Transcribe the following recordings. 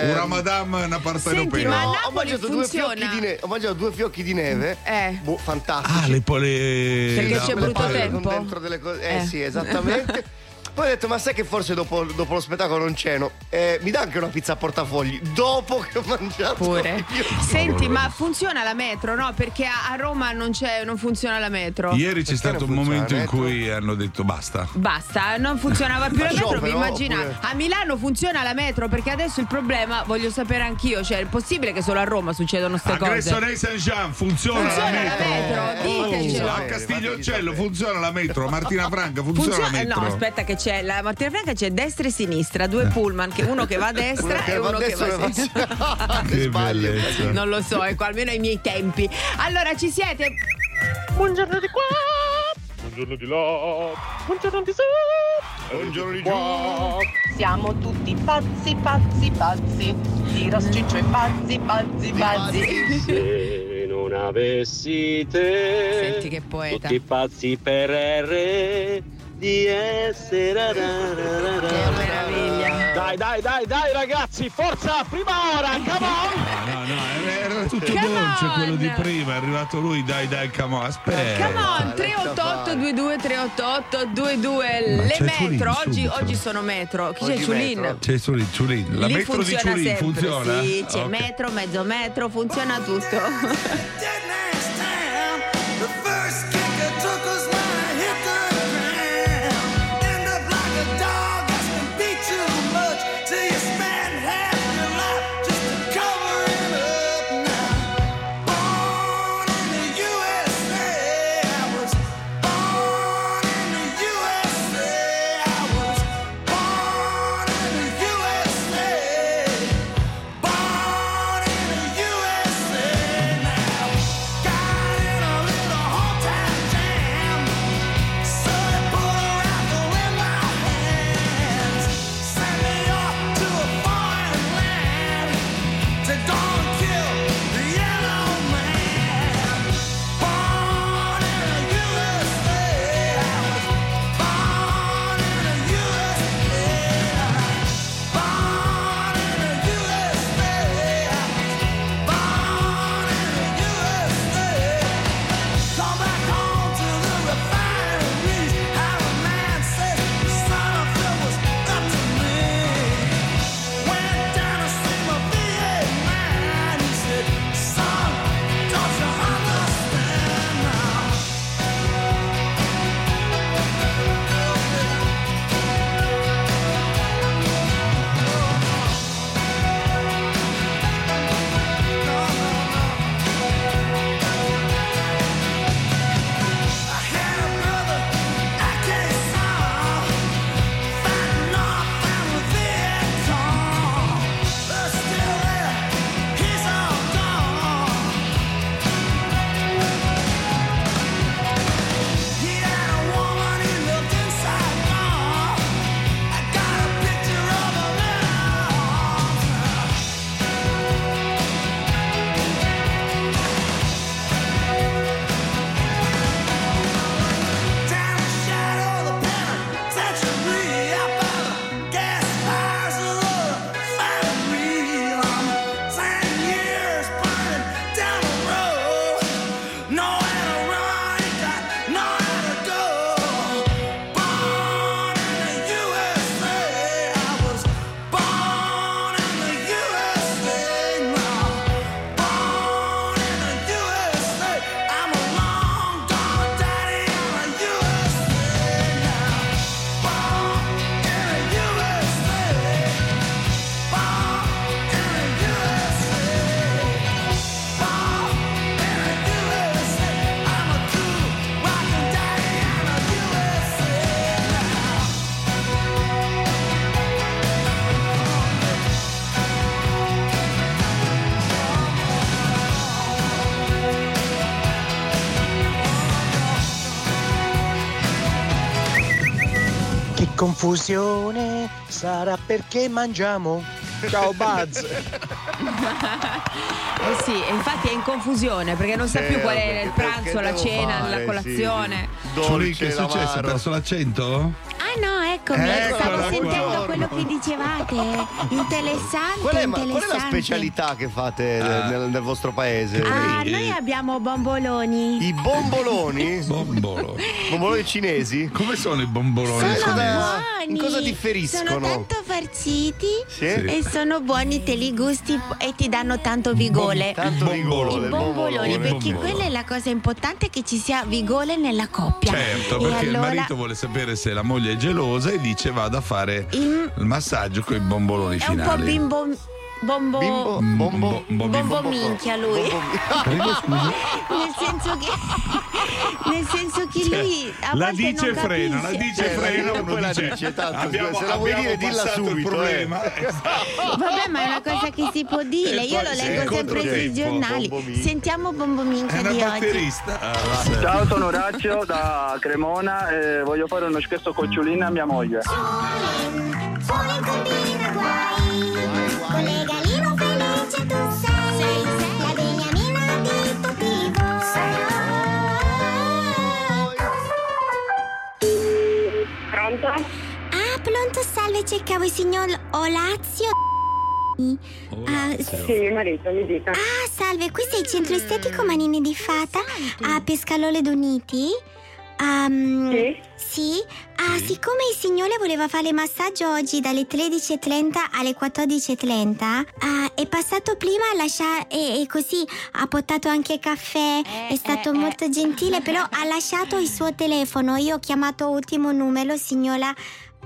Eh, Un Ramadan, una Senti, ma a ho mangiato, due fiocchi di neve, ho mangiato due fiocchi di neve. Eh. Boh, fantastici. Ah, le pole. Perché no, c'è brutto tempo? Dentro delle cose. Eh, Eh. sì, esattamente. Poi ho detto, ma sai che forse dopo, dopo lo spettacolo non ceno? Eh, mi dà anche una pizza a portafogli dopo che ho mangiato. Pure. io. Senti, ma funziona la metro, no? Perché a a Roma non, c'è, non funziona la metro. Ieri c'è Perché stato un momento in cui hanno detto basta. Basta, non funzionava più la metro, vi immaginate. oppure- A Milano funziona la metro perché adesso il problema, voglio sapere anch'io, cioè è possibile che solo a Roma succedano queste cose? nei Saint-Jean funziona, Funziona la la metro. metro, Oh, a Castiglioncello funziona la metro, a Martina Franca funziona, Funziona- la metro. no, aspetta che c'è la Martina Franca c'è destra e sinistra, due pullman, che uno che va a destra Uno che e uno che destra va a va a sinistra. Che Sbaglio. bellezza. Non lo so, ecco, almeno ai miei tempi. Allora, ci siete? Buongiorno di qua, buongiorno di là, buongiorno di su, Buongiorno di qua. Siamo tutti pazzi, pazzi, pazzi. Di rosciccio e pazzi, pazzi, pazzi. Se non avessi te, Senti che poeta. tutti pazzi per R, di essere... Che meraviglia. Dai, dai, dai, dai ragazzi, forza, prima ora, come on! No, no, no, era tutto Come dolce on. quello di prima, è arrivato lui, dai dai, come on, aspetta. Come on, 388 22 388 22 le c'è Ciulin metro, oggi, oggi sono metro. Chi c'è Oggi Ciulin? metro. C'è Ciulin, Ciulin. La Lì metro di Ciulin sempre. funziona? Sì, c'è Ok. metro, mezzo metro, funziona tutto. confusione sarà perché mangiamo? Ciao Buzz! Eh sì, infatti è in confusione perché non sa Sì, più qual è il pranzo, la cena, fare, la colazione. sì. Ciulin, che è Dolce, successo? Ha perso l'accento? Ah no, eccomi, Eccola stavo qua. sentendo quello che dicevate. Interessante, Qual è, ma- qual è la interessante. specialità che fate nel, nel vostro paese? Ah, noi abbiamo bomboloni. I bomboloni? Bombolo. bomboloni cinesi? Come sono i bomboloni? Sono cosa- buoni. in cosa differiscono? Sono tanto farciti Sì? e sono buoni, te li gusti e ti danno tanto vigore. Tanto vigore. I bomboloni, perché quella è la cosa importante che ci sia vigore nella coppia. Certo, E perché allora il marito vuole sapere se la moglie è gelosa e dice vado a fare il- il massaggio con i bomboloni è un finali. po' bimbo bombo Bimbo, bombo, bombo- bombo minchia lui. Scusi. nel senso che nel senso che lui a La dice non freno, la dice Eh, freno, poi uno la dice, dice, tanto, abbiamo, se la vuoi dire, dilla subito, eh. problema. Vabbè, ma è una cosa che si può dire. E Io poi lo leggo sempre sui giornali. Bombo. Sentiamo Bombo Minchia di oggi. Ah. Ciao, sono Orazio da Cremona e voglio fare uno scherzo con Ciulina a mia moglie. In pronto, salve, cercavo il signor Olazio Ah, Sì, mio marito, mi dica. ah, salve, questo è il centro estetico Manini di Fata a Pescalole d'Uniti Um, Sì? Sì? Ah, siccome il signore voleva fare massaggio oggi dalle 13.30 alle 14.30, ah, è passato prima a lasciare e, e così ha portato anche caffè, è stato molto gentile, però ha lasciato il suo telefono. Io ho chiamato ultimo numero, signora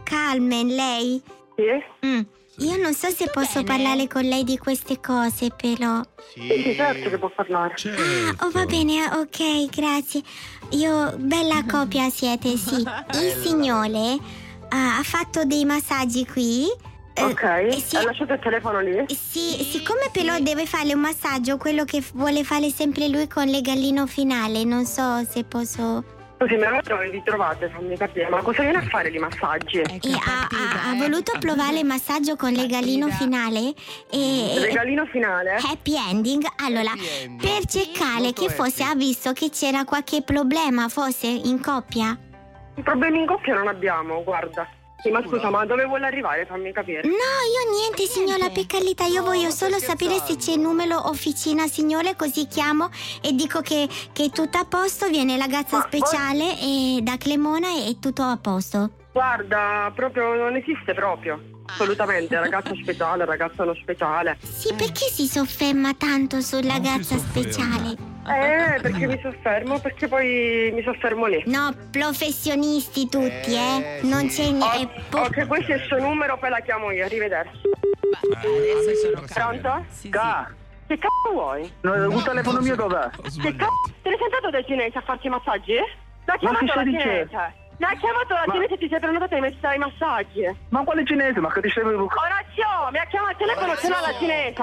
Carmen, lei? Sì? Mm. Io non so se posso parlare con lei di queste cose, però. Sì, certo che può parlare. Oh, va bene, ok, grazie. Io, bella coppia siete, sì. Il signore ah, ha fatto dei massaggi qui. eh, Ok, e si- ha lasciato il telefono lì? sì, siccome però deve fare un massaggio, quello che vuole fare sempre lui con le gallino finale, non so se posso. Scusi, ma dove vi trovate? Fammi capire, ma cosa viene a fare di massaggi? È E ha, partita, ha- ha eh. voluto provare il massaggio con le gallino Partita. finale e, Regalino finale? Happy ending. Allora, Happy ending. per cercare Molto che forse happy. ha visto che c'era qualche problema, forse in coppia. Problemi in coppia non abbiamo, guarda. Sì, ma scusa, ma dove vuole arrivare? Fammi capire. No, io niente, signora Peccalita, io voglio solo sapere se c'è il numero officina, signore, così chiamo e dico che, che è tutto a posto, viene la gazza Ma speciale e da Clemona e è tutto a posto. Guarda, proprio non esiste proprio. Assolutamente, ragazza speciale, ragazza non speciale. Sì, perché si sofferma tanto sulla Non si gazza sofferma. speciale? Eh, perché mi soffermo? Perché poi mi soffermo lì. No, professionisti tutti, eh. Eh, Non c'è niente. ok, questo è il suo numero, poi la chiamo io, arrivederci. Sono Pronto? Sì, sì. Ca, Che cazzo vuoi? no, il telefono mio dov'è? Ho Che cazzo? Te l'hai sentato dal cinese a farci i massaggi? L'ha chiamato che la stai cinese. L'ha chiamato la Ma- cinese e ti sei prenotato ai ai massaggi. Ma quale cinese? Ma che ti stai... Orazio, mi ha chiamato il telefono, ce l'ha la cinese.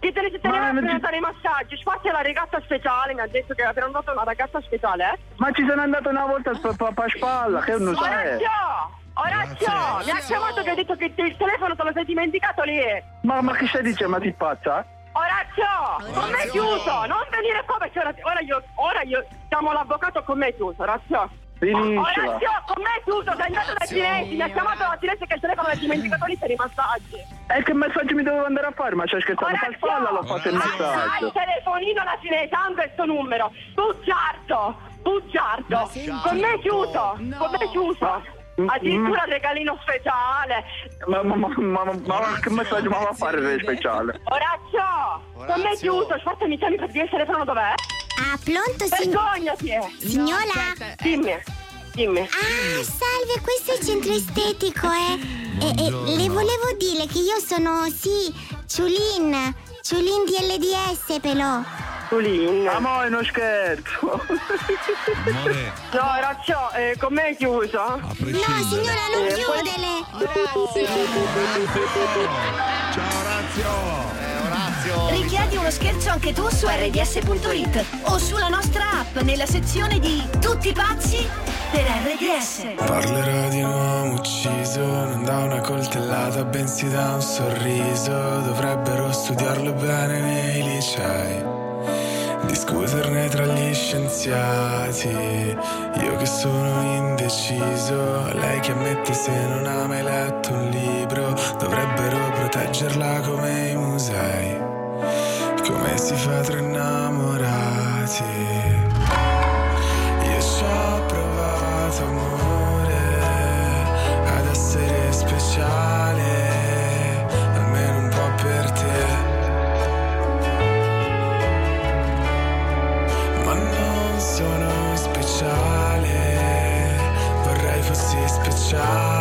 Che te ne sei Ma a non ci- prenotare i massaggi. Spazio la ragazza speciale, mi ha detto che ha prenotato una ragazza speciale, eh? Ma ci sono andato una volta a pa- pa- spalla, che non sai. Orazio! Orazio! Mi ha chiamato che ha detto che il telefono te lo sei dimenticato lì! Ma, ma che stai dicendo? Ma ti pazza? Orazio! Con me è chiuso! Non venire qua perché ora, ora io, ora io, chiamo l'avvocato con me è chiuso, Orazio! Finiscila. Orazio, con me è chiuso, sei andato dai cinesi, mi ha chiamato la cinese che il telefono l'ha dimenticato lì per i massaggi! E che messaggio mi devo andare a fare? Ma c'è scherzato? Per spalla l'ho fatto il messaggio. il telefonino la cinese, ha questo numero! Bugiardo! Bugiardo! Con me è chiuso! Con me è chiuso! Addirittura regalino speciale! Ma, ma, ma, ma, ma, ma che messaggio mi va a fare il speciale? Orazio! Con me è chiuso! Mi chiami per dire il telefono dov'è? Ah, pronto, signora? Vergognati! eh. Signora? aspetta, eh, Dimmi, dimmi. Ah, salve, questo è il centro estetico, eh. E, e le volevo dire che io sono, sì, Ciulin. Ciulin di LDS, però. Tulin. Ma è uno scherzo. Amore, No, Orazio, eh, con me è chiuso? a No, prescindere. signora, non Eh, chiudele. Ciao Orazio. Richiedi uno scherzo anche tu su rds.it o sulla nostra app nella sezione di Tutti pazzi per RDS. Parlerò di un uomo ucciso, non da una coltellata, bensì da un sorriso. Dovrebbero studiarlo bene nei licei. Di discuterne tra gli scienziati. Io che sono indeciso, lei che ammette se non ha mai letto un libro, dovrebbero proteggerla come i musei. Come si fa tra innamorati? Io ci ho provato amore ad essere speciale, almeno un po' per te. Ma non sono speciale, vorrei fossi speciale,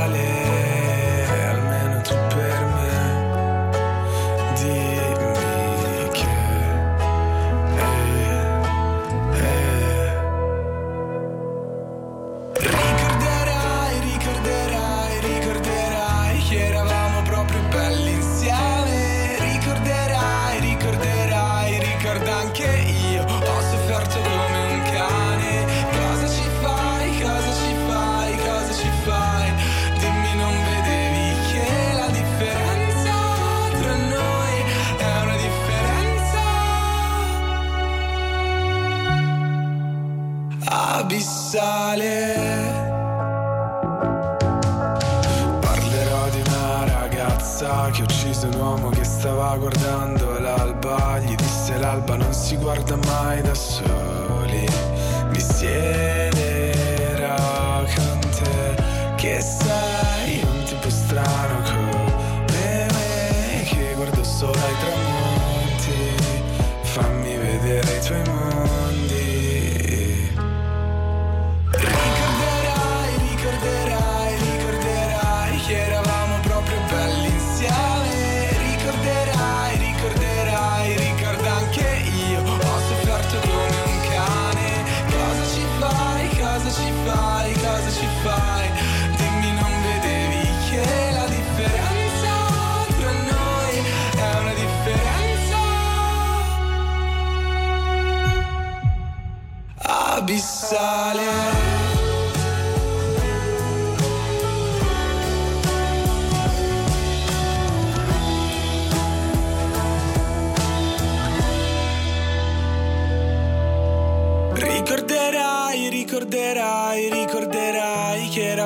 guardando l'alba. Gli disse l'alba non si guarda mai da soli. Mi siederò con che sei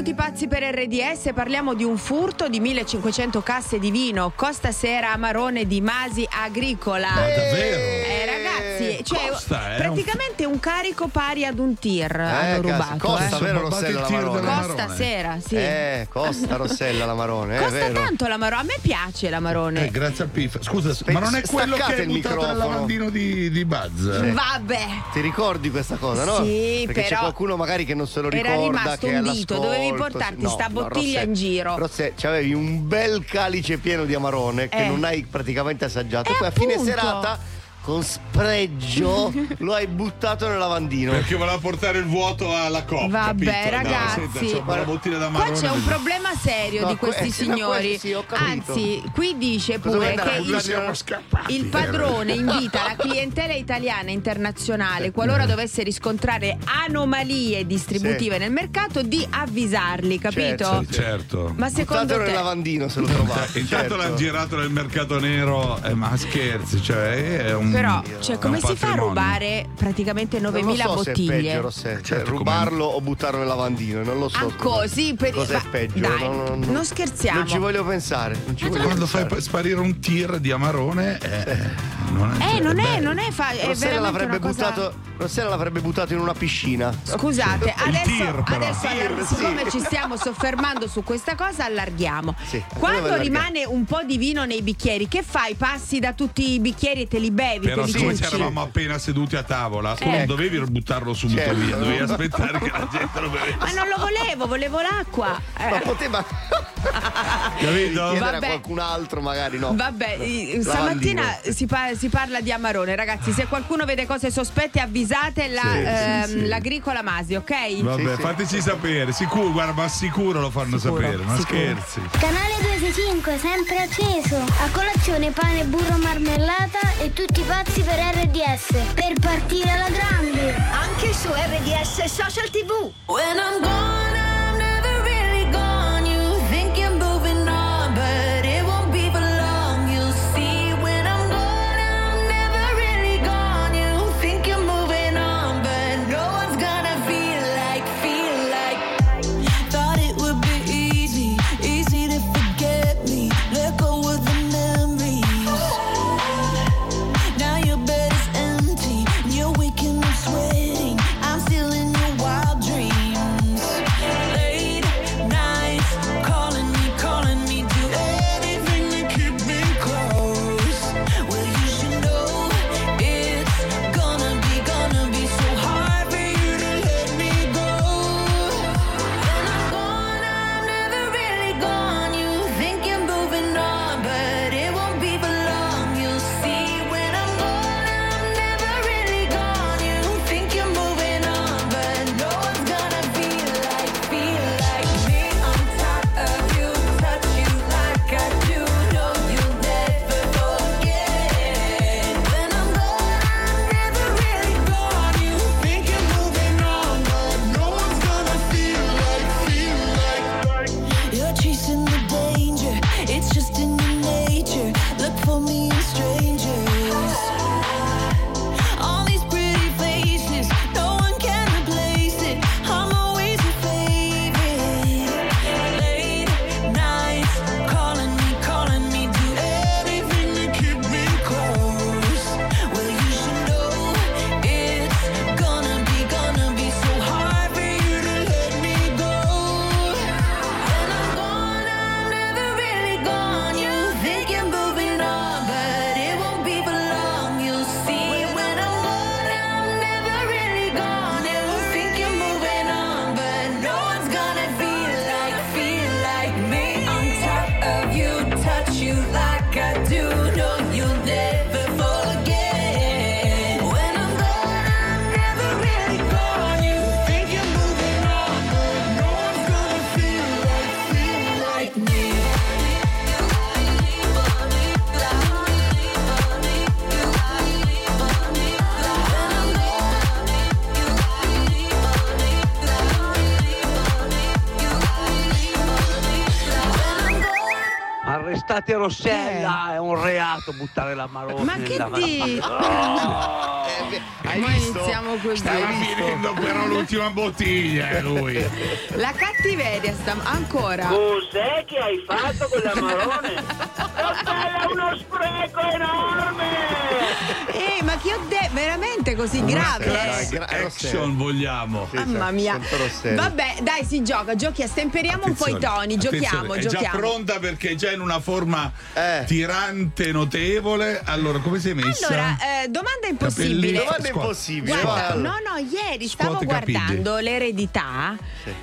Tutti pazzi per RDS, parliamo di un furto di 1500 casse di vino Costa Sera Amarone di Masi Agricola. davvero? Eh, ragazzi, cioè Costa, eh, praticamente un carico pari ad un tir hanno cazzo, rubato. costa, eh. vero Rossella Lamarone? Costa Sera, sì. Eh, costa Rossella Lamarone, è Costa vero. tanto l'Amarone, a me piace l'Amarone. Eh, grazie al PIF. Scusa, ma non è quello che hai buttato nel lavandino di, di Buzz? Vabbè. Ti ricordi questa cosa, no? Sì, Perché c'è però qualcuno magari che non se lo ricorda. era rimasto un dito, dovevi portarti sì. No, sta no, bottiglia in giro. Rossella, c'avevi un bel calice pieno di amarone che Eh. non hai praticamente assaggiato. Eh, Poi a fine serata, con spregio, lo hai buttato nel lavandino. Perché voleva portare il vuoto alla coppa. Vabbè, capito? No, ragazzi. senta, insomma, la bottiglia da Qua c'è un problema serio No, di questi que- sì, ma signori. questo sì. Anzi, qui dice pure che il, scappati. il padrone invita la clientela italiana e internazionale, qualora dovesse riscontrare anomalie distributive nel mercato, di avvisarli, capito? Certo, Certo. Ma secondo Buttatelo nel te lavandino se lo trovate. Eh, Intanto certo. l'hanno girato nel mercato nero, eh, ma scherzi, cioè è un. Però, cioè, come si fa a rubare praticamente Non lo 9000 so se è bottiglie? peggio, Rossella. Cioè, Certo, come- rubarlo o buttarlo nel lavandino, non lo so. Ah, così? Per... Cos'è ma- peggio? Dai, Non- non- non scherziamo. Non ci voglio pensare. Non ci voglio Quando fai pensare. sparire un tir di amarone, eh, non è, Eh, non è, non è, fa- è Rossella l'avrebbe, cosa... buttato, Rossella l'avrebbe buttato in una piscina. Scusate, Il adesso, tir, però. adesso Tir, allar- sì. siccome ci stiamo soffermando su questa cosa, allarghiamo. Sì, Quando allarghiamo. rimane un po' di vino nei bicchieri, che fai? Passi da tutti i bicchieri e te li bevi, Però te li siccome ci eravamo appena seduti a tavola, tu Eh. non dovevi buttarlo subito Certo. via, dovevi aspettare che la gente lo bevesse. Ma non lo volevo, volevo l'acqua. Eh, Ma poteva Capito? chiedere Vabbè. a qualcun altro, magari no. Vabbè, i- Lavandino. stamattina si, pa- si parla di Amarone, ragazzi. Se qualcuno vede cose sospette, avvisate la, Sì, sì, ehm, sì. l'agricola Masi, ok? Vabbè, fateci sapere, sicuro, guarda, ma sicuro lo fanno sapere, ma scherzi. Canale 265, sempre acceso. A colazione pane, burro, marmellata e tutti pazzi per RDS. Per partire alla grande. Anche su RDS Social TV. Arrestate Rossella, è un reato buttare la marone. Ma che dici? Hai Poi visto? iniziamo così. Stava finendo però l'ultima bottiglia eh, lui. La cattiveria sta ancora. Cos'è che hai fatto con la marone? Rossella, uno spreco enorme! Ehi, ma che ho detto? Veramente così grave? Dai, eh? gra- Action vogliamo. Mamma mia. Vabbè, dai, si gioca, giochi, stemperiamo un po' i toni, giochiamo, attenzione, È già giochiamo. pronta perché è già in una forma Eh. tirante notevole. Allora, come sei messa? Allora, eh, domanda impossibile. Domanda impossibile. Guarda, no, no, ieri stavo Scuote capigli. guardando l'eredità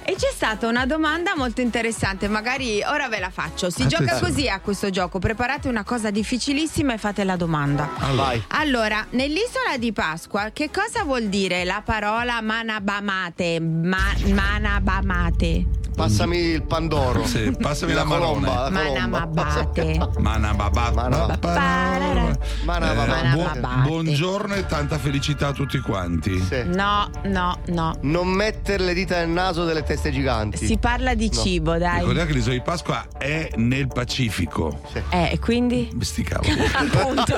e c'è stata una domanda molto interessante. Magari ora ve la faccio. Si gioca Attenzione. così a questo gioco. Preparate una cosa difficilissima e fate la domanda. Vai. Allora, nell'isola di Pasqua, che cosa vuol dire la parola manabamate? Ma- manabamate. Passami il Pandoro. Sì, passami la colomba. La colomba. Manamabate. Mana babà. Mana- Parara. Mana- Eh, Mana- buon- Mana- buongiorno e tanta felicità a tutti quanti. Sì. No, no, no. Non mettere le dita nel naso delle teste giganti. Si parla di No. cibo, dai. Ricordate che l'isola di Pasqua è nel Pacifico. Eh, e quindi? Sti cavoli. Appunto.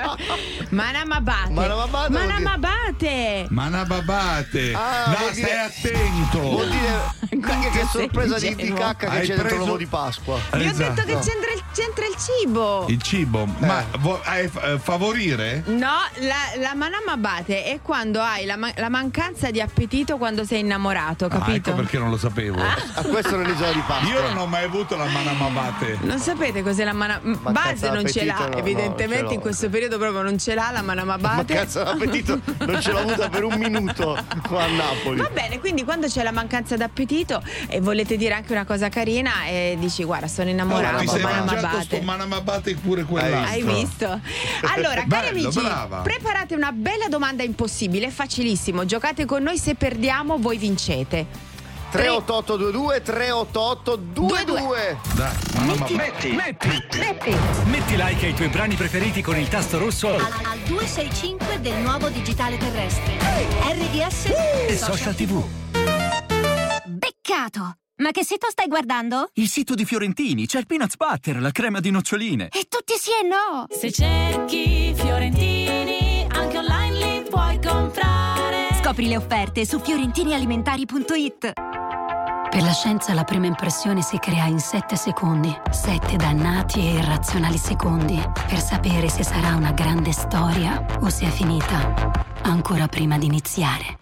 Manamabate. Manamabate Manamabate. Manababate. Ah, no, stai dire- attento. Vuol dire che sorpresa di, di cacca che Hai c'è dentro preso- l'uovo di Pasqua. Vi ho Esatto. detto che c'entra il, c'entra il cibo. Il cibo, ma vo- eh, f- eh, favorire? No, la, la manamabate è quando hai la, ma- la mancanza di appetito quando sei innamorato, Ah, capito? ecco perché non lo sapevo. A questo nell'isola di Pasqua. Io non ho mai avuto la manamabate. Non sapete cos'è la mana... Mancanza Base non ce l'ha, no, no, evidentemente ce l'ho. in questo periodo proprio non ce l'ha la manamabate. Mancanza d'appetito non ce l'ho avuta per un minuto qua a Napoli. Va bene, quindi quando c'è la mancanza d'appetito e volete dire anche una cosa carina e dici guarda sono Allora, innamorato, ti sei ma mangiato sto manamabate pure quell'altro. Hai visto? Allora, cari Bello, amici, brava. preparate una bella domanda impossibile, facilissimo. Giocate con noi, se perdiamo voi vincete. 38822 388 22 Dai, Metti, metti, metti, metti like ai tuoi brani preferiti con il tasto rosso Al, al 265 del nuovo digitale terrestre. RDS e social tv. Beccato! Ma che sito stai guardando? Il sito di Fiorentini, c'è il peanut butter, la crema di noccioline. E tutti sì e no! Se cerchi Fiorentini, anche online li puoi comprare. Scopri le offerte su fiorentinialimentari.it. Per la scienza la prima impressione si crea in 7 secondi. 7 dannati e irrazionali secondi per sapere se sarà una grande storia o se è finita ancora prima di iniziare.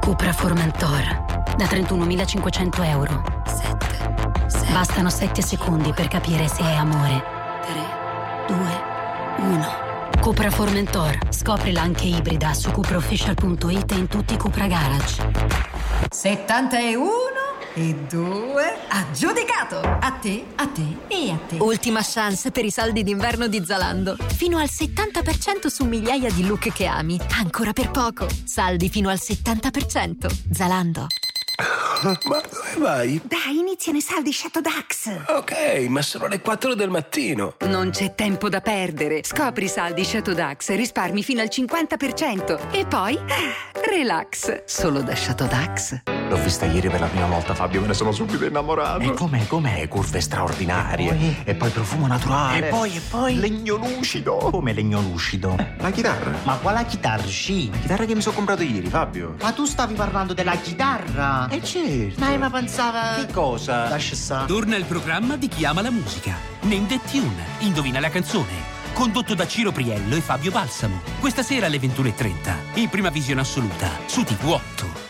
Cupra Formentor da 31.500 euro. 7. Bastano 7 secondi per capire se è amore. 3, 2, 1. Cupra Formentor. Scoprila anche ibrida su cupraofficial.it e in tutti i Cupra Garage. 71 e 2 aggiudicato! A te, a te e a te. Ultima chance per i saldi d'inverno di Zalando. Fino al 70% su migliaia di look che ami. Ancora per poco. Saldi fino al 70%. Zalando. Ma dove vai? Dai, iniziano i saldi Shadow Dax. Ok, ma sono le 4 del mattino. Non c'è tempo da perdere. Scopri i saldi Shadow Dax e risparmi fino al 50%. E poi, ah, relax. Solo da Shadow Dax. L'ho vista ieri per la prima volta, Fabio, me ne sono subito innamorato. E com'è, com'è? Curve straordinarie. E poi, profumo naturale. E poi, e poi? Legno lucido. Come legno lucido? La chitarra. Ma quale chitarra? Sì. La chitarra che mi sono comprato ieri, Fabio. Ma tu stavi parlando della chitarra? Eh certo. Ma ma pensava. Che cosa? Lascia stare. Torna il programma di Chi ama la musica. Name the Tune. Indovina la canzone. Condotto da Ciro Priello e Fabio Balsamo. Questa sera alle 21.30. In prima visione assoluta. Su TV8.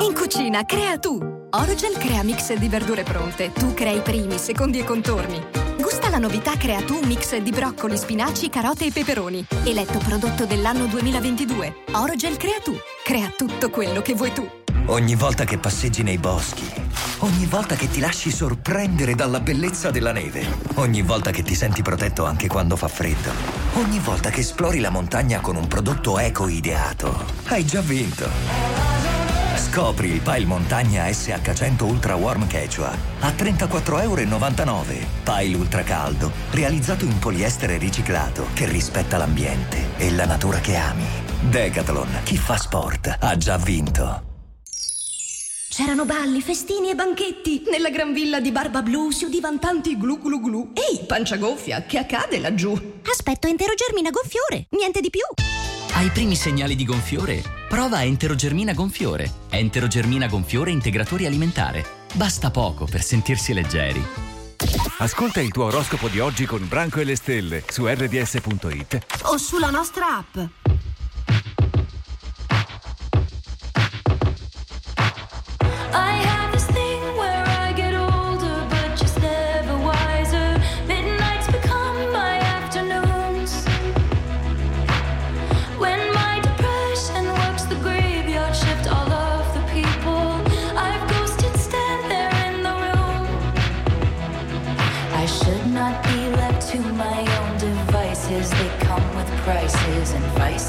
In cucina, crea tu! Orogel crea mix di verdure pronte. Tu crei primi, secondi e contorni. Gusta la novità Crea tu mix di broccoli, spinaci, carote e peperoni. Eletto prodotto dell'anno 2022. Orogel crea tu. Crea tutto quello che vuoi tu. Ogni volta che passeggi nei boschi, ogni volta che ti lasci sorprendere dalla bellezza della neve, ogni volta che ti senti protetto anche quando fa freddo, ogni volta che esplori la montagna con un prodotto eco ideato, hai già vinto. Scopri il Pile Montagna SH100 Ultra Warm Quechua a 34,99 euro. Pile ultra caldo, realizzato in poliestere riciclato che rispetta l'ambiente e la natura che ami. Decathlon, chi fa sport ha già vinto. C'erano balli, festini e banchetti. Nella gran villa di Barba Blu si udivano tanti glu glu glu. Ehi, pancia gonfia, che accade laggiù? Aspetto enterogermina gonfiore, niente di più. Ai primi segnali di gonfiore, prova Enterogermina Gonfiore. Enterogermina Gonfiore Integratore Alimentare. Basta poco per sentirsi leggeri. Ascolta il tuo oroscopo di oggi con Branco e le stelle su rds.it O sulla nostra app.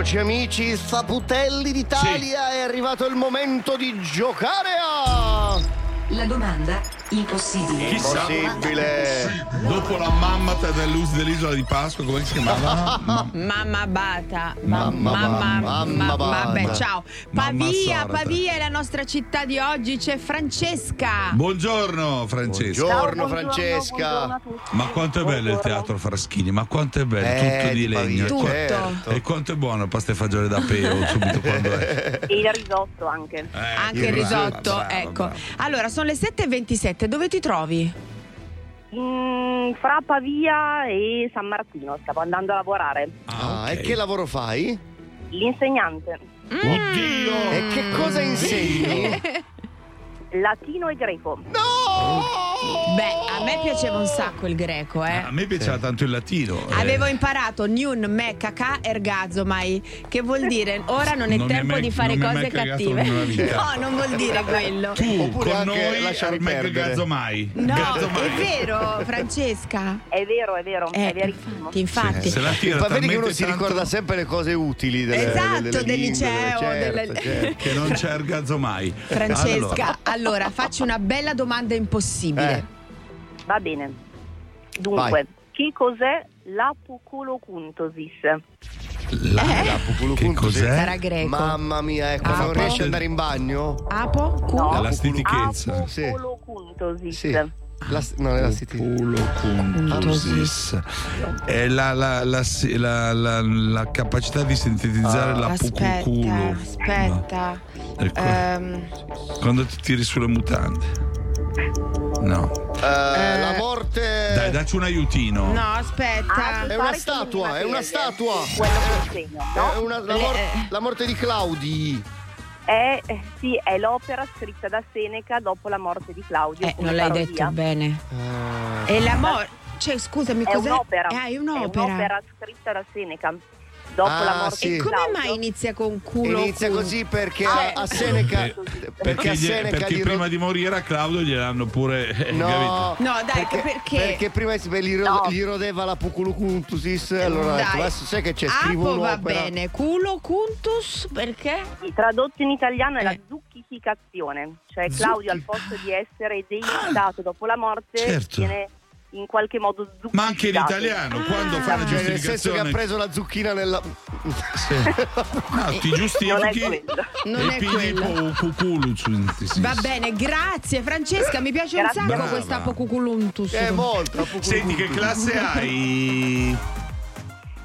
Eccoci amici, Saputelli d'Italia, è arrivato il momento di giocare a... La domanda impossibile. Impossibile. Dopo la mammata dell'us- dell'isola di Pasqua, come si chiamava? Ma- Mamma Bata. Mamma mamma, mamma, Mamma Bata. vabbè, ciao. Mamma Pavia. Pavia è la nostra città di oggi, c'è Francesca. Buongiorno Francesca. Buongiorno Francesca. Ma quanto è bello il teatro Fraschini, ma quanto è bello, Eh, tutto di legno. Pavia, E qua- certo. E quanto è buono il pasta e fagioli da peo subito quando è. E il risotto anche. Anche il risotto, brava, ecco. brava. Allora, sono le 7.27, dove ti trovi? Mm, fra Pavia e San Martino stavo andando a lavorare. Ah, e che lavoro fai? L'insegnante. Oddio! E che cosa insegni? Latino e greco. Beh, a me piaceva un sacco il greco, eh. A me piaceva tanto il latino. eh. Avevo imparato Nyun me kakà ergazomai, che vuol dire ora non è Non tempo mai- di fare mai cose cattive. No, non vuol dire quello. Tu Oppure con anche noi lasciami al Mac perdere. Gazzomai. No, Gazzomai. è vero, Francesca. È vero, è vero, Eh, è verissimo. infatti. Se la tira Ma vedi che uno talmente si tanto ricorda sempre le cose utili delle, Esatto, delle del liceo, certo, delle- certo. che non c'è il gazzomai. Francesca, allora. Facci una bella domanda impossibile. Eh. Va bene. Dunque, Vai. che cosè l'apocolocuntosis? La, Eh? che cos'è? Sarà greco. Mamma mia, ecco, Apo. non riesci ad andare in bagno? Apo? Cu? No. La stitichezza. Sì. Sì. La, no, è la city. Pulocontusis. È la, la, la, si- la- la- la capacità di sintetizzare la Aspetta, pucuculo. aspetta. Ecco. Ehm, Quando ti tiri sulle mutande. No. Eh, la morte. Dai, dacci un aiutino. no, aspetta. È una statua, è una statua. Quello che insegno, È no? una- la, Le- mor- eh. la morte di Claudi. È, eh, sì, è l'opera scritta da Seneca dopo la morte di Claudio. Eh, non l'hai parodia. detto bene. Eh, E la morte. Cioè, scusami, È cos'è? un'opera. Eh, è È un'opera. un'opera scritta da Seneca dopo Ah, la morte sì. di E come mai inizia con culo? Inizia culo? così perché Ah, a, a Seneca. eh, Perché, Perché, a Seneca perché gli prima ro- di morire a Claudio gliel'hanno pure. eh, No? No, dai, perché, perché? perché prima gli, ro- No. gli rodeva la puculocuntusis. Allora detto, Dai. adesso sai che c'è, scrivo Apo va bene, culo cuntus perché? Sì, Tradotto in italiano è la Eh. zucchificazione, cioè Claudio al posto di essere deicitato dopo la morte Certo. viene in qualche modo zucchificato. Ma anche in italiano, quando fa la Cioè, nel senso che ha giustificazione. preso la zucchina nella. Sì. No, ti Non è giustifichi quello. Non e è quello. Va bene, grazie Francesca, mi piace Grazie. un sacco Brava. questa pocuculuntus. È molto. Senti che classe hai?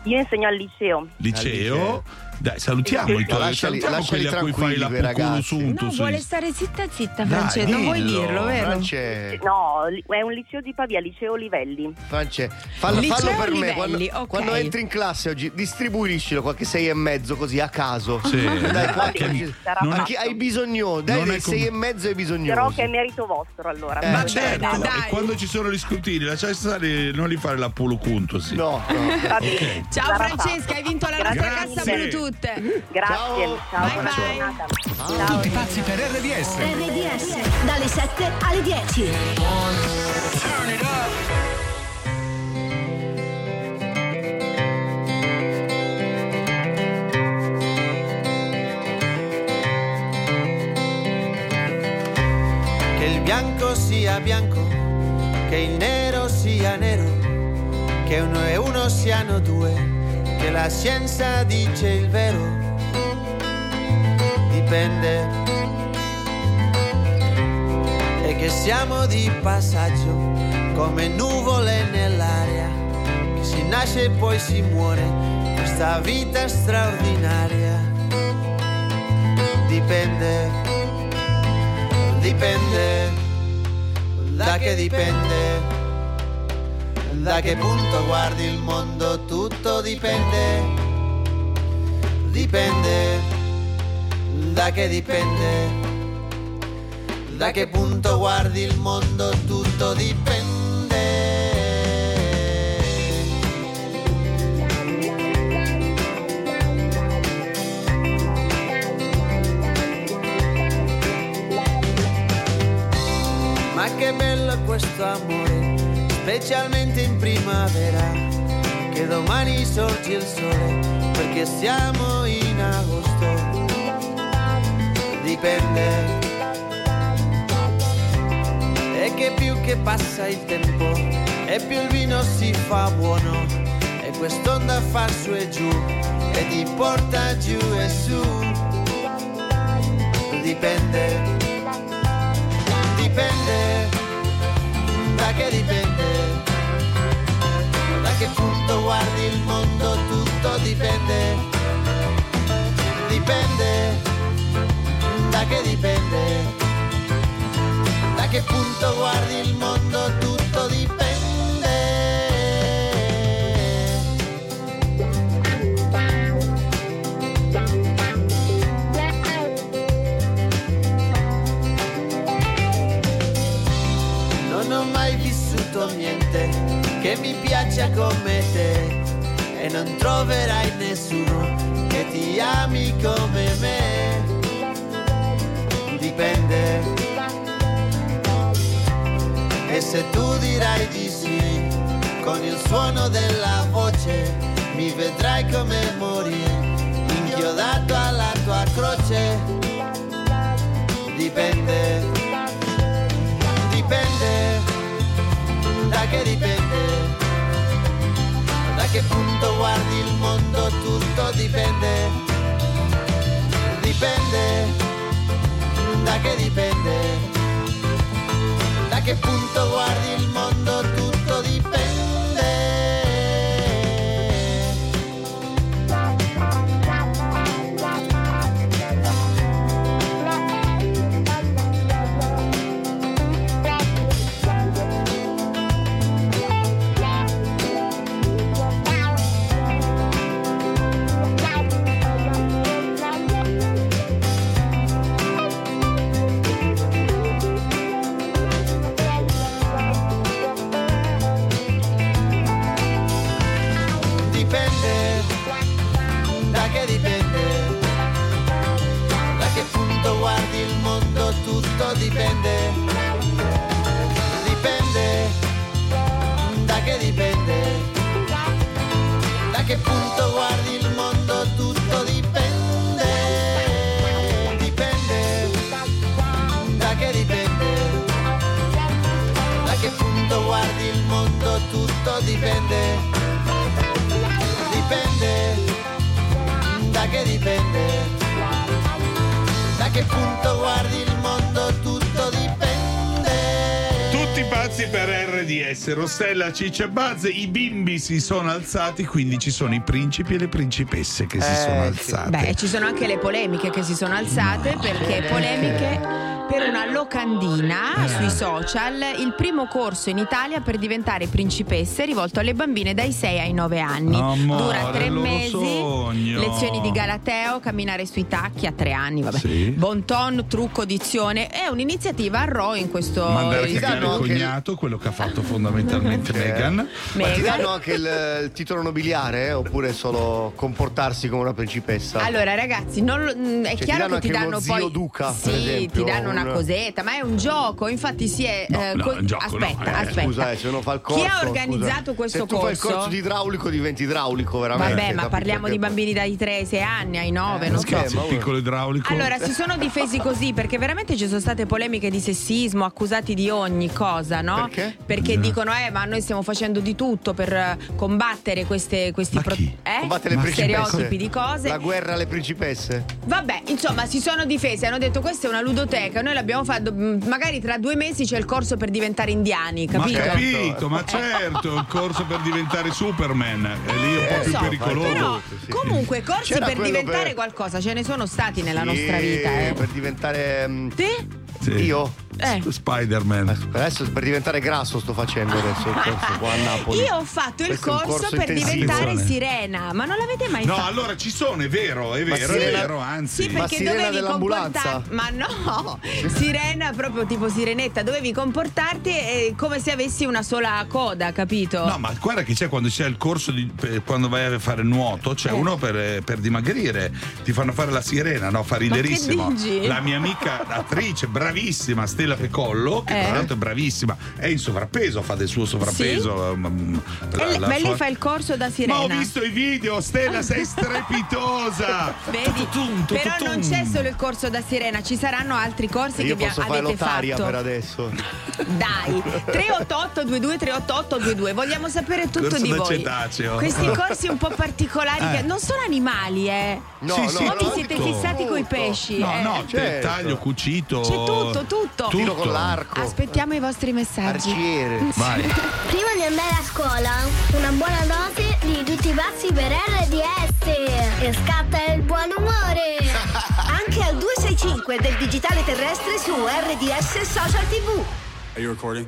Io insegno al liceo. Liceo. Dai, salutiamo i tuoi Lasciali- salutiamo lasciali quelli a cui fai la sunto. No, vuole stare zitta zitta, Dai, Francesco. Non vuoi dirlo, vero? France, No, è un liceo di Pavia, liceo Livelli. France, fallo, Liceo fallo per me. livelli, Quando, ok. quando entri in classe oggi, distribuiscilo qualche sei e mezzo così a caso. Sì, dai, qualche, che- sarà a chi hai bisogno, dai Non com- sei e mezzo ai Dirò bisognosi. che è merito vostro allora. Eh, Va certo. bene, dai. E quando ci sono gli scrutini, lasciare stare, non li fare la polo cunto, sì. No, no. Bene. Ciao Francesca, hai vinto la nostra cassa Bluetooth. Grazie, ciao, Bye buona bye. Ciao. Tutti pazzi per RDS. RDS, dalle 7 alle 10. Che il bianco sia bianco, che il nero sia nero, che uno e uno siano due, che la scienza dice il vero. Dipende. E che siamo di passaggio, come nuvole nell'aria, che si nasce e poi si muore, questa vita straordinaria. Dipende dipende, da che dipende, da che punto guardi il mondo, tutto dipende, dipende, da che dipende, da che punto guardi il mondo, tutto dipende. Ma che bello questo amore, specialmente in primavera, che domani sorge il sole, perché siamo in agosto. Dipende. E che più che passa il tempo, e più il vino si fa buono, e quest'onda fa su e giù, e ti porta giù e su. Dipende dipende, da che dipende, da che punto guardi il mondo, tutto dipende, dipende, da che dipende, da che punto guardi il mondo, tutto vissuto niente che mi piaccia come te e non troverai nessuno che ti ami come me. Dipende. E se tu dirai di sì, con il suono della voce mi vedrai come morire, inchiodato alla tua croce. Dipende, che dipende, da che punto guardi il mondo, tutto dipende, dipende, da che dipende, da che punto guardi il mondo, Rossella, Ciccia Buzz, i bimbi si sono alzati, quindi ci sono i principi e le principesse che si Eh, sono sì. alzate. Beh, ci sono anche le polemiche che si sono alzate perché polemiche per una locandina Eh. sui social, il primo corso in Italia per diventare principesse rivolto alle bambine dai 6 ai 9 anni. Amore, Dura tre mesi, sogno. lezioni di galateo, camminare sui tacchi a tre anni, vabbè. Sì. Bon ton, trucco, dizione. È un'iniziativa a Ro in questo Mandare il anche- cognato, quello che ha fatto fondamentalmente Meghan. Ma ti danno anche il, il titolo nobiliare eh? oppure solo comportarsi come una principessa? Allora, ragazzi, non mm, è Cioè, chiaro che ti danno poi. duca, sì, ti danno una un- cosetta, ma è un gioco. Infatti, si è. No, eh, no, co- un gioco, no, aspetta, eh. aspetta. Scusa, eh, se uno fa il corso. Chi ha organizzato scusa. questo Se tu fai il corso? corso di idraulico diventi idraulico, veramente. Vabbè, ma parliamo di bambini dai 3 ai 6 anni, ai 9, non so. Scherzi, il piccolo idraulico. Allora, si sono difesi così perché veramente ci sono state polemiche di sessismo, accusati di ogni cosa, no? Perché? Perché dicono, eh, ma noi stiamo facendo di tutto per eh, combattere queste, questi pro- eh? Combatte le principesse. stereotipi di cose. La guerra alle principesse. Vabbè, insomma, si sono difesi, hanno detto questa è una ludoteca, noi l'abbiamo fatto, mm, magari tra due mesi c'è il corso per diventare indiani, Ma capito? capito, ma certo, il corso per diventare Superman è lì un po' Lo più so, pericoloso. però comunque corsi C'era per diventare per- qualcosa ce ne sono stati nella Sì, nostra vita, eh. Per diventare. mm, Te? Sì. Io? Eh. Spider-Man. Adesso per diventare grasso sto facendo adesso il corso qua a Napoli. Io ho fatto il corso, corso per diventare sirena, ma non l'avete mai No, fatto? allora ci sono, è vero, è Ma vero, sì, è vero, anzi. Sì, perché sirena dovevi comportarti. Ma no, sirena proprio tipo sirenetta, dovevi comportarti eh, come se avessi una sola coda, capito? No, ma guarda che c'è quando c'è il corso di, per- quando vai a fare nuoto, c'è Eh. uno per, per dimagrire, ti fanno fare la sirena, no? Fa riderissimo. La mia amica attrice, bravissima, Stella Pecollo, che Eh. tra l'altro è bravissima, è in sovrappeso, fa del suo sovrappeso. mm, E la- lei- la ma lei fa il corso da sirena. Ma ho visto i video, Stella, sei strepitosa! Vedi? Tutum, Però non c'è solo il corso da sirena, ci saranno altri corsi Io che vi posso fare avete l'otaria fatto. per adesso. Dai, 388 22 388 22. Vogliamo sapere tutto Corso di voi. cetaceo. Questi corsi un po' particolari che Eh. non sono animali, eh. No, Sì, no, sì, no, vi siete fissati coi pesci? No, eh. no, certo. taglio, cucito. C'è tutto, tutto. Tiro con l'arco. Aspettiamo i vostri messaggi. Arciere. Vai. Prima di andare a scuola, una buona dose di tutti i passi per RDS e scatta il buon umore. Anche al 265 del digitale terrestre su RDS Social TV. Are you recording?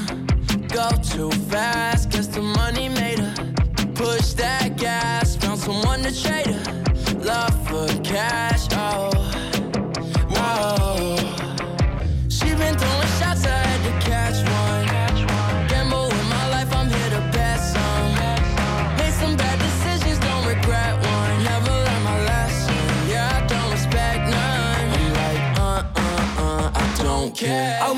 too fast. Guess the money made her push that gas. Found someone to trade her love for cash. Oh, oh. She been throwing shots, I had to catch one. Gamble with my life, I'm here to bet some. Made some bad decisions, don't regret one. Never learned my lesson. Yeah, I don't respect none. I'm like, uh, uh, uh, I don't care. I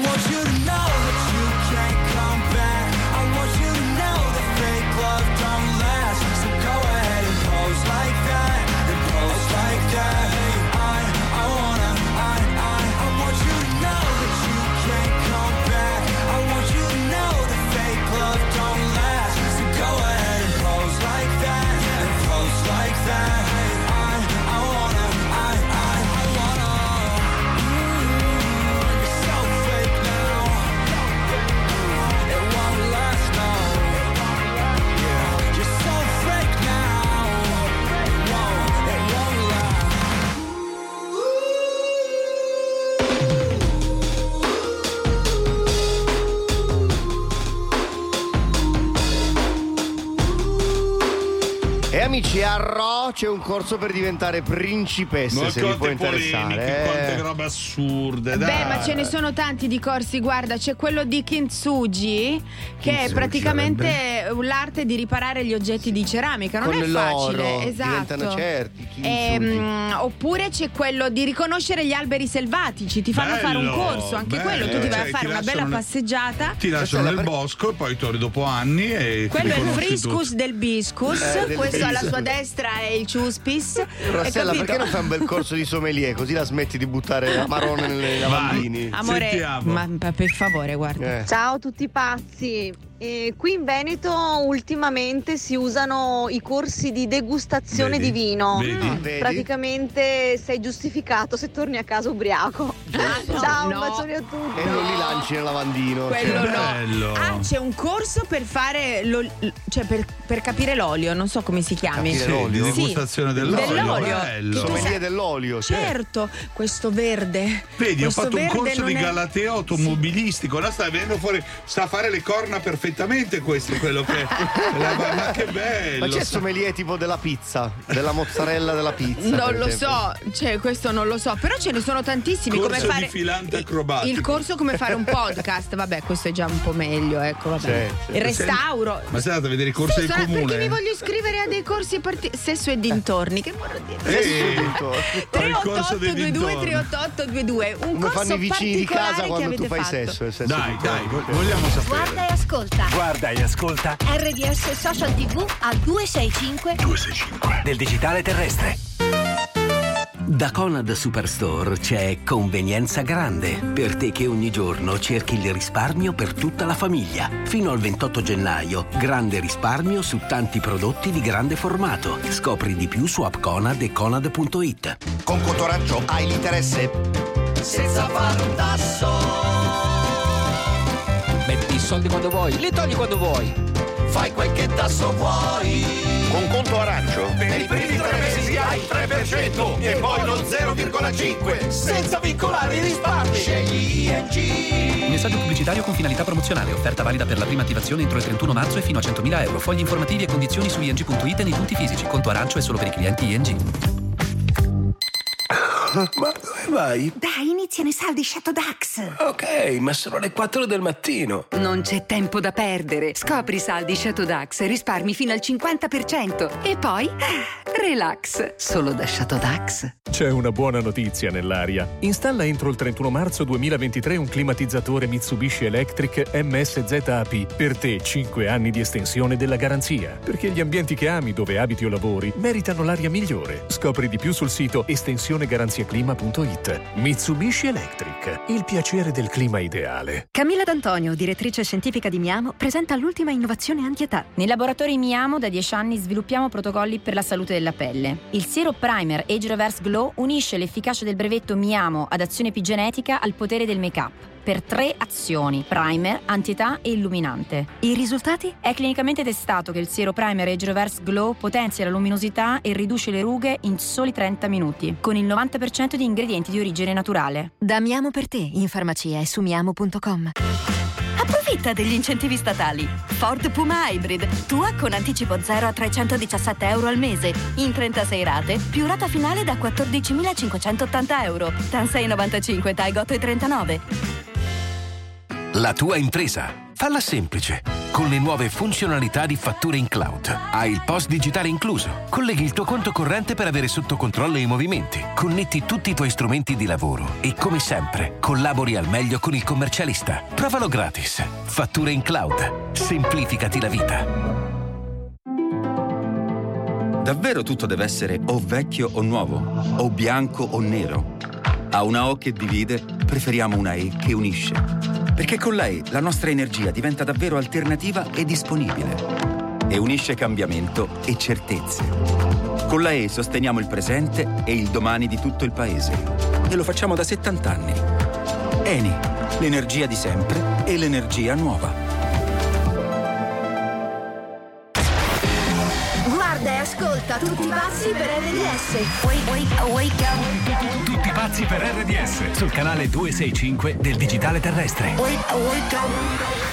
amici, a C'è un corso per diventare principessa, Ma se vi può quante interessare. polemiche, eh. quante robe assurde, Beh, dai. ma ce ne sono tanti di corsi, guarda, c'è quello di Kintsugi, che è Kintsugi praticamente l'arte di riparare gli oggetti di ceramica, non Con è l'oro facile, diventano esatto. certi. Ehm, oppure c'è quello di riconoscere gli alberi selvatici, ti fanno fare un Bello, corso, anche bello. quello, tu ti vai Cioè, a fare una bella passeggiata. Ti lasciano nel bosco e poi torni dopo anni e Quello è il friscus tutto. del biscus, Eh, del questo alla sua destra è il ciuspis. Hai Rossella, perché non fai un bel corso di sommelier così la smetti di buttare amarone nelle lavandini? Amore, ma ma per favore, guarda. Eh. Ciao a tutti pazzi. Eh, qui in Veneto ultimamente si usano i corsi di degustazione Vedi? di vino. Vedi? Mm. Vedi? Praticamente sei giustificato se torni a casa ubriaco. Ciao, un no. bacione a tutti. E non li lanci nel lavandino. Quello cioè. no. Ah, c'è un corso per fare l'ol- cioè per, per capire l'olio, non so come si chiami. Capire l'olio? Di Sì. degustazione dell'olio. Dell'olio. Bello. Sai- dell'olio, sì. Certo, questo verde. Vedi, ho Questo fatto un corso di è- galateo automobilistico. Là sta venendo fuori, sta a fare le corna perfettamente questo, è quello che. la- ma che bello! Ma c'è il sommelier tipo della pizza, della mozzarella della pizza. Non lo esempio. so, cioè questo non lo so, però ce ne sono tantissimi Corso come fare di filante acrobatico. il corso come fare un podcast, vabbè, questo è già un po' meglio, ecco, vabbè. Sì, sì. Il restauro. Ma sei andato a vedere i corsi Sì, del sono- comune? perché mi voglio iscrivere a dei corsi parti- sesso e dintorni, che vorrò dire? Eh, il corso dei 388 dintorni. 38822 un Come corso fanno i vicini di casa quando tu fai fatto. sesso. sesso Dai, dai, vogliamo sapere. Guarda e ascolta. Guarda e ascolta RDS Social TV al 265 265 del digitale terrestre. Da Conad Superstore c'è convenienza grande per te che ogni giorno cerchi il risparmio per tutta la famiglia. Fino al 28 gennaio, grande risparmio su tanti prodotti di grande formato. Scopri di più su appconad e conad.it. Con Cotoraggio hai l'interesse senza fare un tasso. Soldi quando vuoi, li togli quando vuoi. Fai quel che tasso vuoi. Con conto arancio per i primi tre mesi hai il 3% e poi lo 0,5 senza vincolare i risparmi. Scegli ING. Messaggio pubblicitario con finalità promozionale. Offerta valida per la prima attivazione entro il 31 marzo e fino a 100.000 euro. Fogli informativi e condizioni su ing.it e nei punti fisici. Conto arancio è solo per i clienti ING. Ma dove vai? Dai, iniziano i saldi Shadow Dax. Ok, ma sono le 4 del mattino. Non c'è tempo da perdere. Scopri i saldi Shadow Dax e risparmi fino al 50%. E poi, ah, relax. Solo da Shadow Dax. C'è una buona notizia nell'aria. Installa entro il 31 marzo 2023 un climatizzatore Mitsubishi Electric MSZAP. Per te 5 anni di estensione della garanzia. Perché gli ambienti che ami dove abiti o lavori meritano l'aria migliore. Scopri di più sul sito estensionegaranziaclima.it. Mitsubishi Electric. Il piacere del clima ideale. Camilla D'Antonio, direttrice scientifica di Miamo, presenta l'ultima innovazione antietà. Nei laboratori Miamo da 10 anni sviluppiamo protocolli per la salute della pelle. Il Zero Primer Age Reverse Glow unisce l'efficacia del brevetto Miamo ad azione epigenetica al potere del make-up. Per tre azioni: primer, antietà e illuminante. I risultati? È clinicamente testato che il Zero Primer Age Reverse Glow potenzia la luminosità e riduce le rughe in soli 30 minuti, con il 90% di ingredienti di origine naturale. Da Miamo per te, in farmacia e su miamo.com. Approfitta degli incentivi statali. Ford Puma Hybrid, tua con anticipo 0 a 317 euro al mese, in 36 rate, più rata finale da 14.580 euro. TAN 695, TAI 39. La tua impresa. Falla semplice. Con le nuove funzionalità di fatture in cloud. Hai il post digitale incluso. Colleghi il tuo conto corrente per avere sotto controllo i movimenti. Connetti tutti i tuoi strumenti di lavoro. E come sempre, collabori al meglio con il commercialista. Provalo gratis. Fatture in cloud. Semplificati la vita. Davvero tutto deve essere o vecchio o nuovo, o bianco o nero. A una O che divide, preferiamo una E che unisce. Perché con la E la nostra energia diventa davvero alternativa e disponibile. E unisce cambiamento e certezze. Con la E sosteniamo il presente e il domani di tutto il paese. E lo facciamo da 70 anni. Eni, l'energia di sempre e l'energia nuova. Ascolta tutti i passi per RDS. Wake, wake, wake up. Tutti pazzi per RDS sul canale 265 del digitale terrestre. Wake, wake up.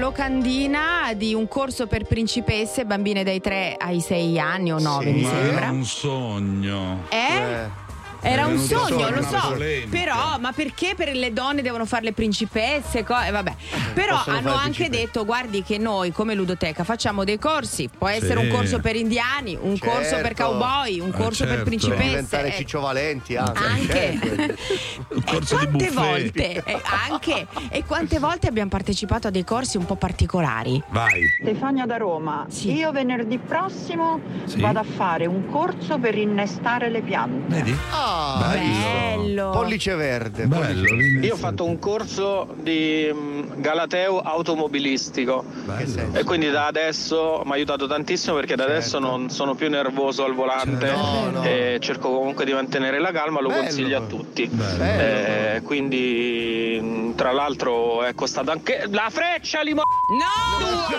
Locandina di un corso per principesse, bambine dai 3 ai 6 anni o 9 mi Ma sembra. era un sogno. Eh? Era un sogno, fuori lo so, però ma perché per le donne devono fare le principesse? Co- eh, vabbè. Però possono hanno anche principesse. detto, guardi che noi come ludoteca facciamo dei corsi, può essere Sì. un corso per indiani, un corso per Certo. cowboy, un Eh, corso per certo. Per principesse. diventare eh. Ciccio Valenti anche. Anche. certo. Di Quante volte, eh, anche, e quante volte abbiamo partecipato a dei corsi un po' particolari? Vai. Stefania da Roma. Io venerdì prossimo Sì. vado a fare un corso per innestare le piante. Vedi? Ah, Bello. pollice verde. Bello. pollice- Io ho fatto un corso di mm, Galateo automobilistico senso? e quindi da adesso mi ha aiutato tantissimo perché da adesso non sono più nervoso al volante Certo. No, no. e cerco comunque di mantenere la calma, lo Bello. consiglio a tutti. Bello. Eh, quindi mm, tra l'altro è costato anche la freccia limone. No!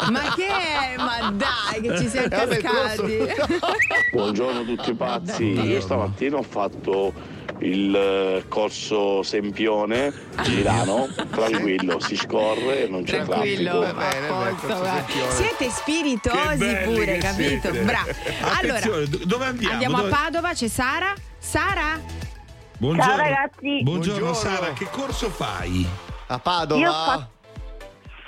Ma che è? Ma dai, che ci siamo Eh, cascati. Buongiorno a tutti pazzi, io stamattina ho fatto il eh, corso Sempione a Milano, tranquillo, si scorre, non c'è Tranquillo, a corso Siete spiritosi pure, capito? Bravo. Allora, dove andiamo? andiamo a Dove- Padova, c'è Sara. Sara? Buongiorno. Ciao, ragazzi. Buongiorno, Buongiorno. Sara, che corso fai? A Padova.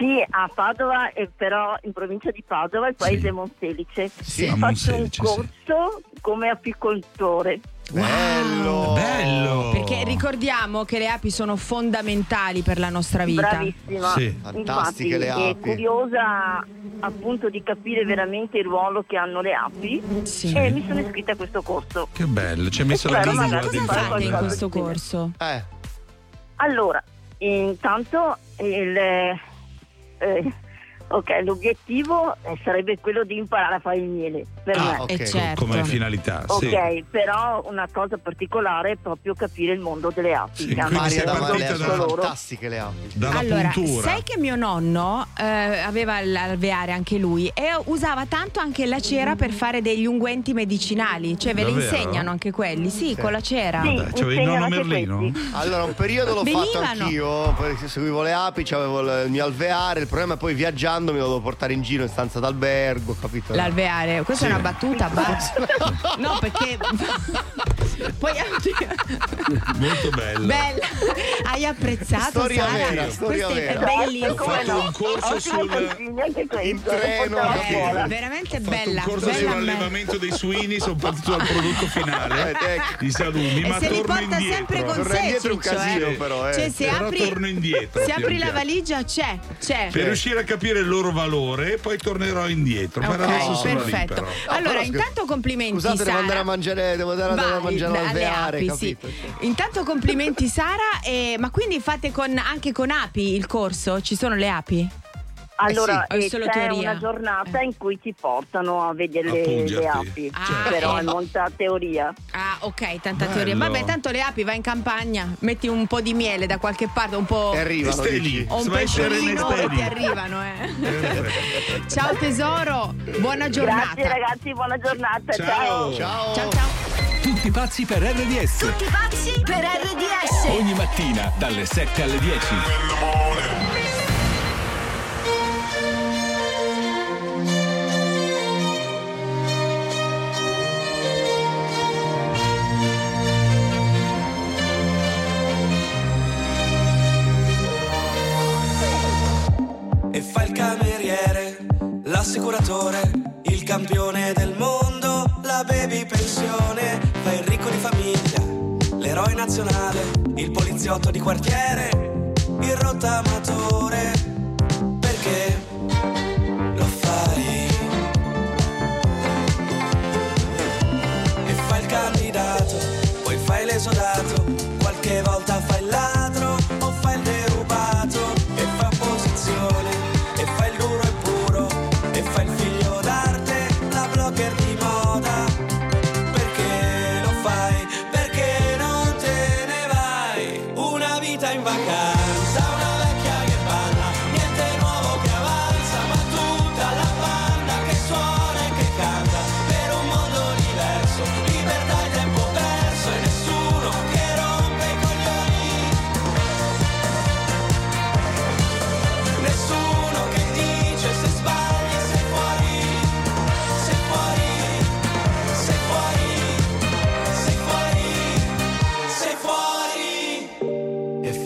Sì, a Padova, eh, però in provincia di Padova, il paese Sì. Montelice. Sì, a Ho fatto un Monselice, sì. corso come apicoltore. Bello. Bello. Perché ricordiamo che le api sono fondamentali per la nostra vita. Bravissima. Sì. Fantastiche le Infatti, api. È curiosa appunto di capire veramente il ruolo che hanno le api Sì. e mi sono iscritta a questo corso. Che bello, ci hai messo la Spero lingua magari Cosa di dentro. fare fate in questo corso? Eh, Allora, intanto il, eh, eh, ok, l'obiettivo eh, sarebbe quello di imparare a fare il miele per me. Ah, ok. E certo. Come finalità, Ok, sì. però una cosa particolare è proprio capire il mondo delle api. Sì, quindi sei partita da- loro. fantastiche le api. Dalla allora, puntura. sai che mio nonno eh, aveva l'alveare anche lui e usava tanto anche la cera per fare degli unguenti medicinali, cioè ve Davvero? insegnano anche quelli, sì, Sì. con la cera. Sì, c'avevi il insegnano nonno anche Merlino? questi. Allora, un periodo l'ho fatto Venivano. anch'io, perché seguivo le api, avevo il mio alveare, il problema è poi viaggiando mi lo dovevo portare in giro in stanza d'albergo, capito? L'alveare, questa Sì. è una battuta, basta. No, perché poi Molto bello. bella. Hai apprezzato Storia Sara? vera, storia Questa vera. è bellissima. Ho fatto un corso sul in treno. Eh, veramente ho fatto bella. un corso bella sull'allevamento dei suini, sono partito dal prodotto finale Eh, ecco. di salumi, E ma se li porta indietro. sempre con Torna sé, indietro è un Ciccio, casino, eh. però, eh. Cioè, se Però apri, torno indietro, se pian apri la valigia c'è, c'è. Per riuscire a capire il loro valore, poi tornerò indietro. Per adesso sono lì, perfetto. però. Allora, però, scusa- intanto complimenti Scusate, devo andare a mangiare, devo andare a mangiare alle api, sì. Intanto complimenti Sara, e- ma quindi fate con- anche con api il corso? Ci sono le api? Allora, Eh sì, o è solo c'è teoria? una giornata in cui ti portano a vedere A le, le api, Ah, però eh. è molta teoria. Ah, ok, tanta Bello. teoria. Vabbè, tanto le api, vai in campagna, metti un po' di miele da qualche parte, un po'. E arrivano, Stai lì. o un pesciolino e ti arrivano, eh. Ciao tesoro, buona giornata. Grazie ragazzi, buona giornata. Ciao. Ciao. Ciao ciao. Tutti pazzi per RDS. Tutti pazzi per RDS. Ogni mattina dalle 7 alle 10. L'assicuratore, il campione del mondo, la baby pensione, fa il ricco di famiglia, l'eroe nazionale, il poliziotto di quartiere, il rottamatore, perché lo fai? E fa il candidato, poi fai l'esodato, qualche volta fai il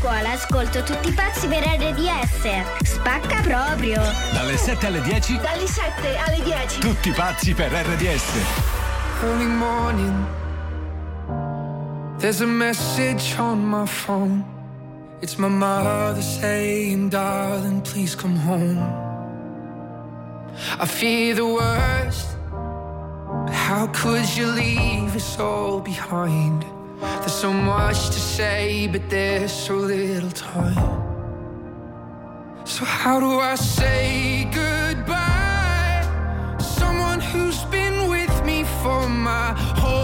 scuola ascolto tutti i pazzi per RDS. Spacca proprio. Dalle 7 alle 10, Dalle 7 alle 10. tutti pazzi per RDS. Early morning, there's a message on my phone. It's my mother saying, Darling, please come home. I fear the worst. How could you leave us all behind? There's so much to say, but there's so little time. So, how do I say goodbye? Someone who's been with me for my whole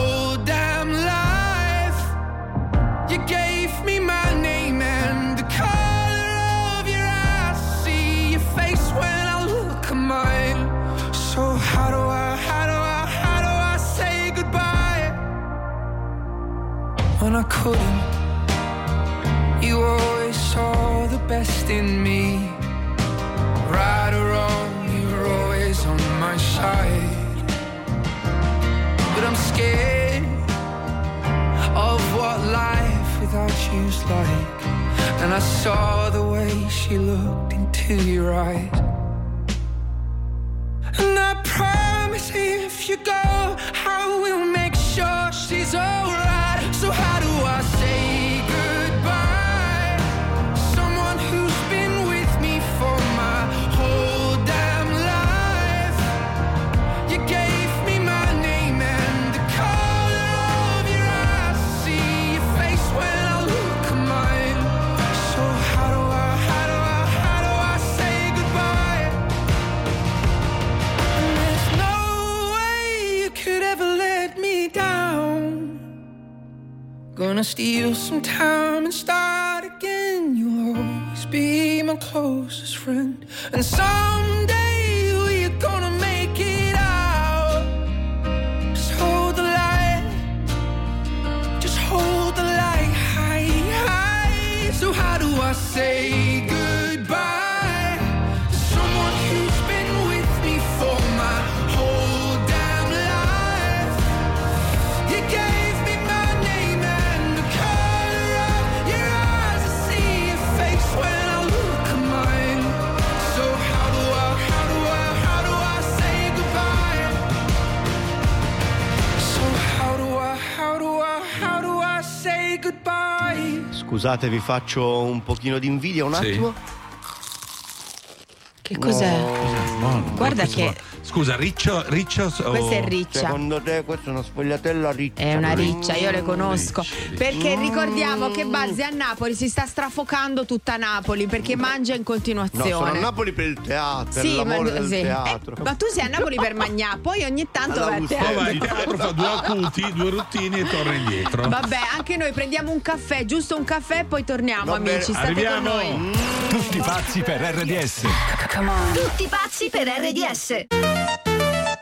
Gonna steal some time and Scusate, vi faccio un pochino di invidia un Sì. attimo. Che cos'è? Buono, Guarda che-. Scusa, riccio, riccio o- Questa è riccia. Secondo te questa è una sfogliatella riccia? È una riccia, io le conosco. Perché Mm. ricordiamo che Bazzi a Napoli si sta strafocando tutta Napoli perché mangia in No, sono a continuazione. Napoli per il teatro, Sì, ma, sì. teatro. Eh, ma tu sei a Napoli per Magnà, poi ogni tanto vai a teatro. vai in teatro, fa due acuti, due ruttini e torna indietro. Vabbè, anche noi prendiamo un caffè, giusto un caffè e poi torniamo, Va bene, amici. State arriviamo. con noi. Tutti pazzi per RDS. Tutti pazzi per RDS.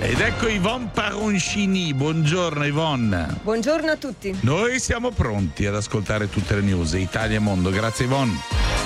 Ed ecco Yvonne Paroncini. Buongiorno Yvonne. Buongiorno a tutti. Noi siamo pronti ad ascoltare tutte le news Italia e mondo. Grazie Yvonne.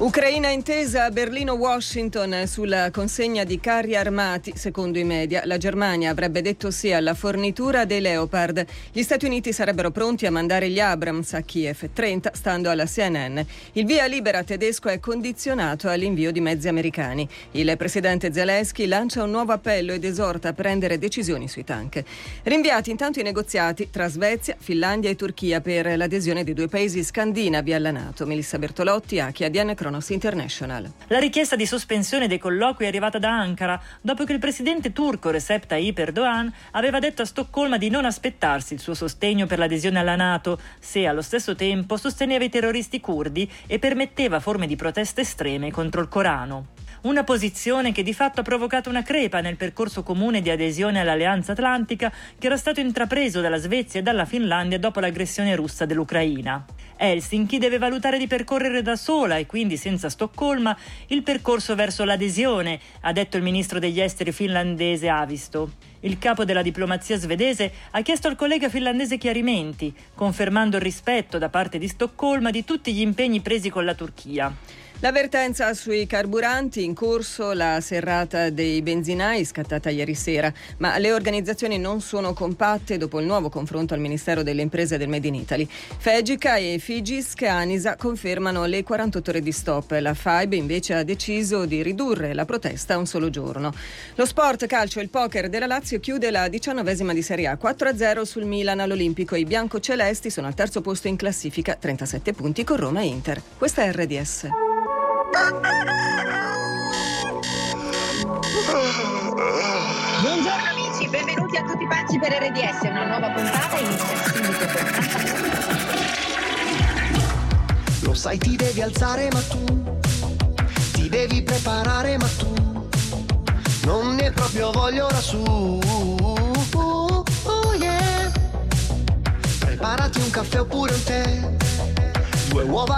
Ucraina intesa a Berlino-Washington sulla consegna di carri armati. Secondo i media, la Germania avrebbe detto sì alla fornitura dei Leopard. Gli Stati Uniti sarebbero pronti a mandare gli Abrams a Kiev, 30 stando alla CNN. Il via libera tedesco è condizionato all'invio di mezzi americani. Il presidente Zelensky lancia un nuovo appello ed esorta a prendere decisioni sui tank. Rinviati intanto i negoziati tra Svezia, Finlandia e Turchia per l'adesione dei due paesi scandinavi alla Nato. Melissa Bertolotti, Achi ADN Cronos International. La richiesta di sospensione dei colloqui è arrivata da Ankara dopo che il presidente turco Recep Tayyip Erdogan aveva detto a Stoccolma di non aspettarsi il suo sostegno per l'adesione alla Nato se allo stesso tempo sosteneva i terroristi curdi e permetteva forme di proteste estreme contro il Corano. Una posizione che di fatto ha provocato una crepa nel percorso comune di adesione all'Alleanza Atlantica che era stato intrapreso dalla Svezia e dalla Finlandia dopo l'aggressione russa dell'Ucraina. Helsinki deve valutare di percorrere da sola e quindi senza Stoccolma il percorso verso l'adesione, ha detto il ministro degli esteri finlandese Avisto. Il capo della diplomazia svedese ha chiesto al collega finlandese chiarimenti, confermando il rispetto da parte di Stoccolma di tutti gli impegni presi con la Turchia. L'avvertenza sui carburanti in corso la serrata dei benzinai scattata ieri sera, ma le organizzazioni non sono compatte dopo il nuovo confronto al Ministero delle Imprese del Made in Italy. Fegica e Figisk Anisa confermano le 48 ore di stop. La FIBE invece ha deciso di ridurre la protesta a un solo giorno. Lo sport calcio e il poker della Lazio chiude la diciannovesima di Serie A 4-0 sul Milan all'Olimpico. I biancocelesti sono al terzo posto in classifica, 37 punti con Roma e Inter. Questa è RDS. Buongiorno amici, benvenuti a tutti pazzi per RDS, una nuova puntata inizia subito. Lo sai ti devi alzare ma tu? Ti devi preparare ma tu? Non ne proprio voglia ora su. Oh. Preparati un caffè oppure un tè, due uova